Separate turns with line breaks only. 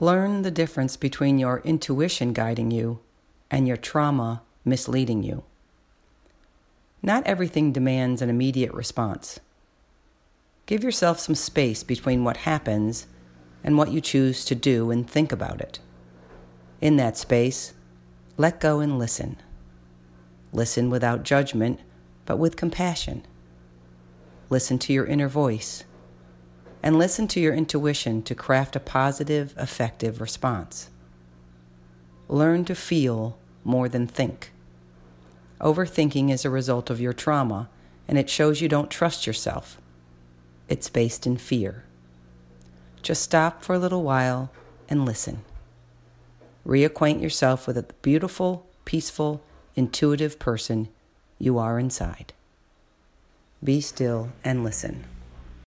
Learn the difference between your intuition guiding you and your trauma misleading you. Not everything demands an immediate response. Give yourself some space between what happens and what you choose to do and think about it. In that space, let go and listen. Listen without judgment, but with compassion. Listen to your inner voice and listen to your intuition to craft a positive, effective response. Learn to feel more than think. Overthinking is a result of your trauma, and it shows you don't trust yourself. It's based in fear. Just stop for a little while and listen. Reacquaint yourself with the beautiful, peaceful, intuitive person you are inside. Be still and listen.